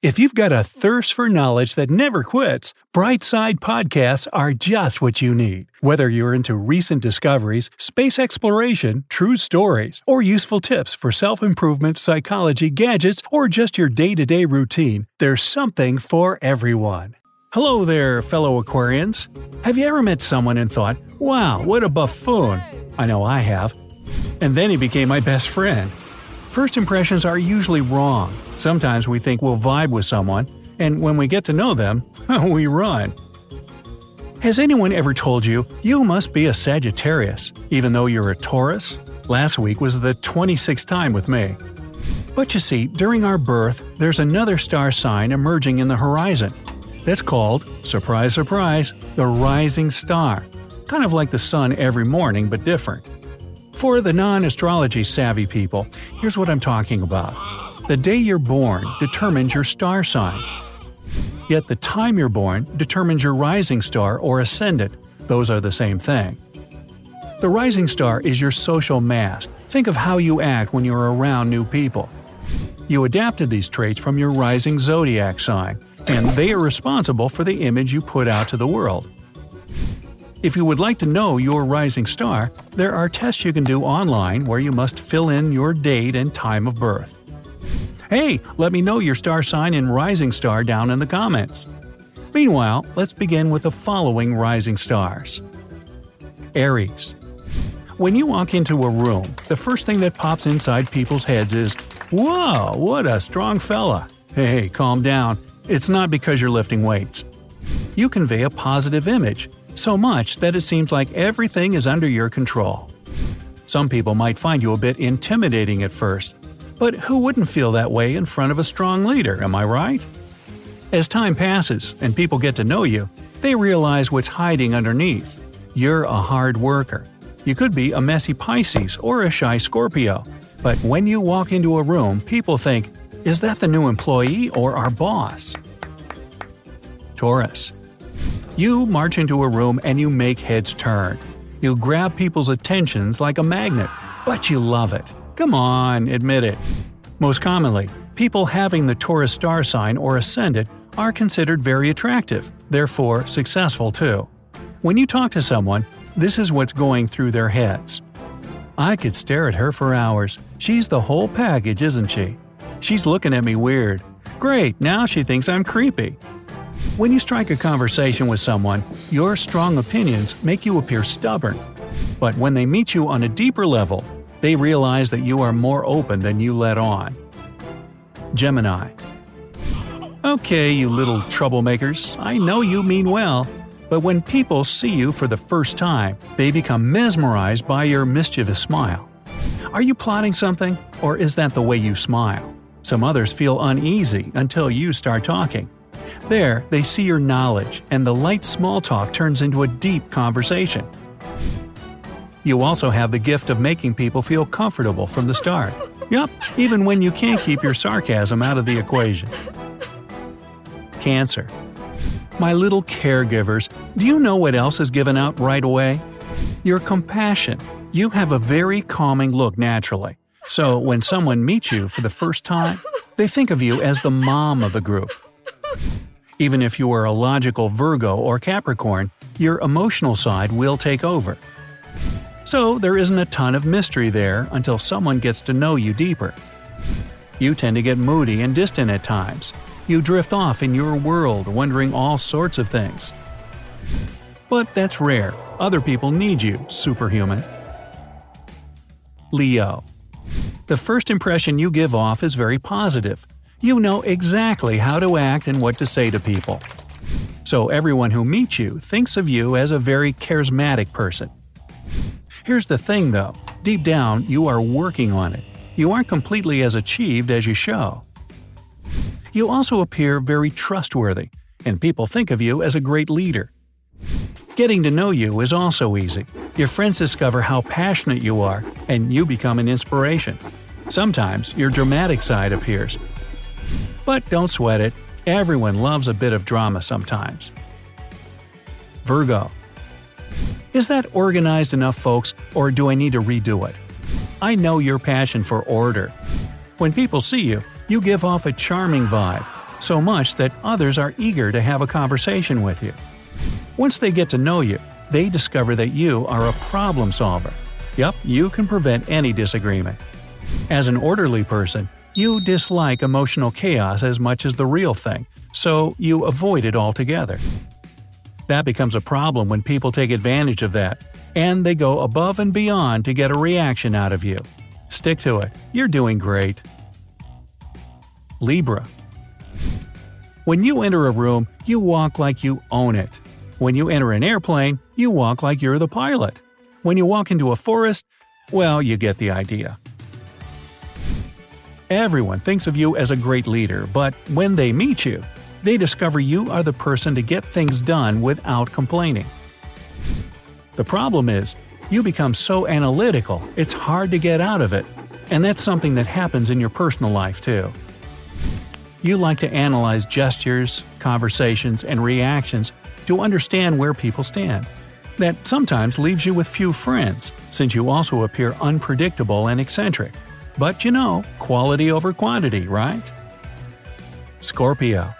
If you've got a thirst for knowledge that never quits, Brightside Podcasts are just what you need. Whether you're into recent discoveries, space exploration, true stories, or useful tips for self improvement, psychology, gadgets, or just your day to day routine, there's something for everyone. Hello there, fellow Aquarians. Have you ever met someone and thought, wow, what a buffoon? I know I have. And then he became my best friend. First impressions are usually wrong. Sometimes we think we'll vibe with someone, and when we get to know them, we run. Has anyone ever told you you must be a Sagittarius, even though you're a Taurus? Last week was the 26th time with me. But you see, during our birth, there's another star sign emerging in the horizon. That's called, surprise, surprise, the rising star. Kind of like the sun every morning, but different. For the non astrology savvy people, here's what I'm talking about. The day you're born determines your star sign. Yet the time you're born determines your rising star or ascendant. Those are the same thing. The rising star is your social mask. Think of how you act when you're around new people. You adapted these traits from your rising zodiac sign, and they are responsible for the image you put out to the world. If you would like to know your rising star, there are tests you can do online where you must fill in your date and time of birth. Hey, let me know your star sign and rising star down in the comments. Meanwhile, let's begin with the following rising stars Aries. When you walk into a room, the first thing that pops inside people's heads is, Whoa, what a strong fella! Hey, calm down. It's not because you're lifting weights. You convey a positive image, so much that it seems like everything is under your control. Some people might find you a bit intimidating at first, but who wouldn't feel that way in front of a strong leader, am I right? As time passes and people get to know you, they realize what's hiding underneath. You're a hard worker. You could be a messy Pisces or a shy Scorpio, but when you walk into a room, people think, is that the new employee or our boss? Taurus. You march into a room and you make heads turn. You grab people's attentions like a magnet, but you love it. Come on, admit it. Most commonly, people having the Taurus star sign or ascendant are considered very attractive, therefore successful too. When you talk to someone, this is what's going through their heads. I could stare at her for hours. She's the whole package, isn't she? She's looking at me weird. Great, now she thinks I'm creepy. When you strike a conversation with someone, your strong opinions make you appear stubborn. But when they meet you on a deeper level, they realize that you are more open than you let on. Gemini. Okay, you little troublemakers, I know you mean well, but when people see you for the first time, they become mesmerized by your mischievous smile. Are you plotting something, or is that the way you smile? Some others feel uneasy until you start talking. There, they see your knowledge, and the light small talk turns into a deep conversation. You also have the gift of making people feel comfortable from the start. Yup, even when you can't keep your sarcasm out of the equation. Cancer. My little caregivers, do you know what else is given out right away? Your compassion. You have a very calming look naturally. So when someone meets you for the first time, they think of you as the mom of the group. Even if you are a logical Virgo or Capricorn, your emotional side will take over. So there isn't a ton of mystery there until someone gets to know you deeper. You tend to get moody and distant at times. You drift off in your world, wondering all sorts of things. But that's rare. Other people need you, superhuman. Leo. The first impression you give off is very positive. You know exactly how to act and what to say to people. So everyone who meets you thinks of you as a very charismatic person. Here's the thing though deep down, you are working on it. You aren't completely as achieved as you show. You also appear very trustworthy, and people think of you as a great leader. Getting to know you is also easy. Your friends discover how passionate you are, and you become an inspiration. Sometimes your dramatic side appears. But don't sweat it, everyone loves a bit of drama sometimes. Virgo. Is that organized enough, folks, or do I need to redo it? I know your passion for order. When people see you, you give off a charming vibe, so much that others are eager to have a conversation with you. Once they get to know you, they discover that you are a problem solver. Yup, you can prevent any disagreement. As an orderly person, you dislike emotional chaos as much as the real thing, so you avoid it altogether. That becomes a problem when people take advantage of that, and they go above and beyond to get a reaction out of you. Stick to it, you're doing great. Libra. When you enter a room, you walk like you own it. When you enter an airplane, you walk like you're the pilot. When you walk into a forest, well, you get the idea. Everyone thinks of you as a great leader, but when they meet you, they discover you are the person to get things done without complaining. The problem is, you become so analytical, it's hard to get out of it, and that's something that happens in your personal life too. You like to analyze gestures, conversations, and reactions to understand where people stand. That sometimes leaves you with few friends, since you also appear unpredictable and eccentric. But you know, quality over quantity, right? Scorpio.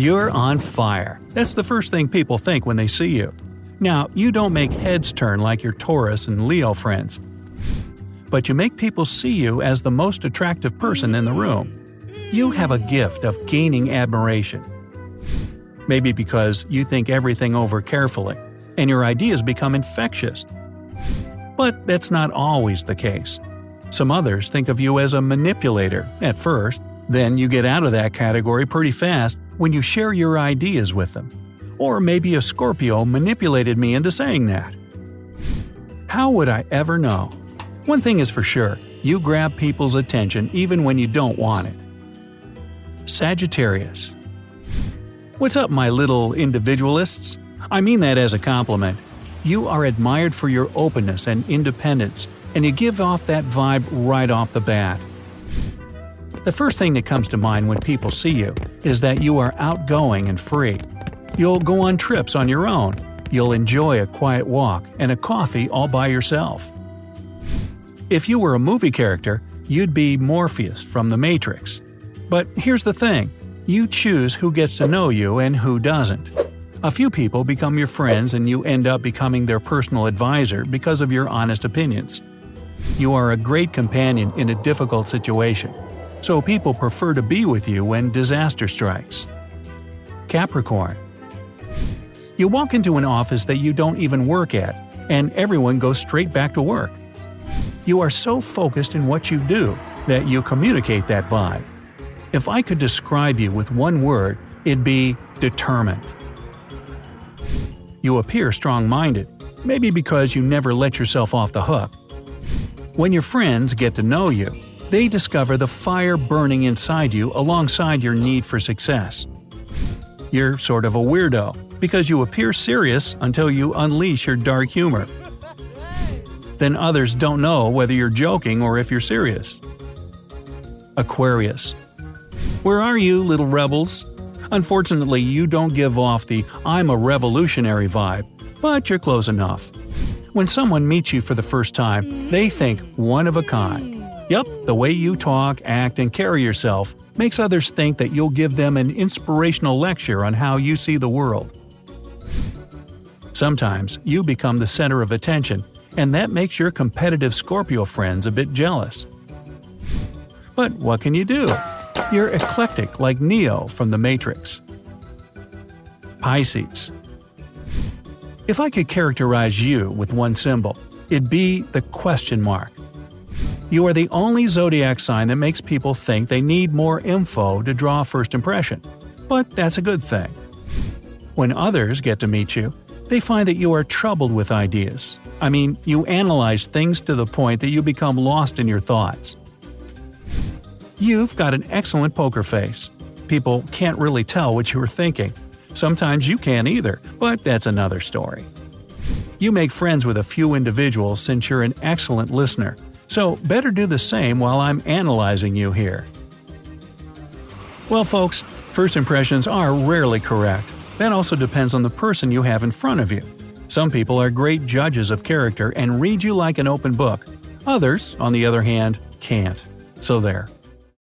You're on fire. That's the first thing people think when they see you. Now, you don't make heads turn like your Taurus and Leo friends. But you make people see you as the most attractive person in the room. You have a gift of gaining admiration. Maybe because you think everything over carefully, and your ideas become infectious. But that's not always the case. Some others think of you as a manipulator at first, then you get out of that category pretty fast when you share your ideas with them. Or maybe a Scorpio manipulated me into saying that. How would I ever know? One thing is for sure you grab people's attention even when you don't want it. Sagittarius. What's up, my little individualists? I mean that as a compliment. You are admired for your openness and independence, and you give off that vibe right off the bat. The first thing that comes to mind when people see you is that you are outgoing and free. You'll go on trips on your own, you'll enjoy a quiet walk and a coffee all by yourself. If you were a movie character, you'd be Morpheus from The Matrix. But here's the thing you choose who gets to know you and who doesn't. A few people become your friends and you end up becoming their personal advisor because of your honest opinions. You are a great companion in a difficult situation, so people prefer to be with you when disaster strikes. Capricorn. You walk into an office that you don't even work at, and everyone goes straight back to work. You are so focused in what you do that you communicate that vibe. If I could describe you with one word, it'd be determined. You appear strong minded, maybe because you never let yourself off the hook. When your friends get to know you, they discover the fire burning inside you alongside your need for success. You're sort of a weirdo because you appear serious until you unleash your dark humor. Then others don't know whether you're joking or if you're serious. Aquarius. Where are you, little rebels? Unfortunately, you don't give off the I'm a revolutionary vibe, but you're close enough. When someone meets you for the first time, they think one of a kind. Yup, the way you talk, act, and carry yourself makes others think that you'll give them an inspirational lecture on how you see the world. Sometimes you become the center of attention, and that makes your competitive Scorpio friends a bit jealous. But what can you do? You're eclectic like Neo from The Matrix. Pisces. If I could characterize you with one symbol, it'd be the question mark. You are the only zodiac sign that makes people think they need more info to draw a first impression. But that's a good thing. When others get to meet you, they find that you are troubled with ideas. I mean, you analyze things to the point that you become lost in your thoughts. You've got an excellent poker face. People can't really tell what you are thinking. Sometimes you can't either, but that's another story. You make friends with a few individuals since you're an excellent listener, so better do the same while I'm analyzing you here. Well, folks, first impressions are rarely correct. That also depends on the person you have in front of you. Some people are great judges of character and read you like an open book. Others, on the other hand, can't. So there.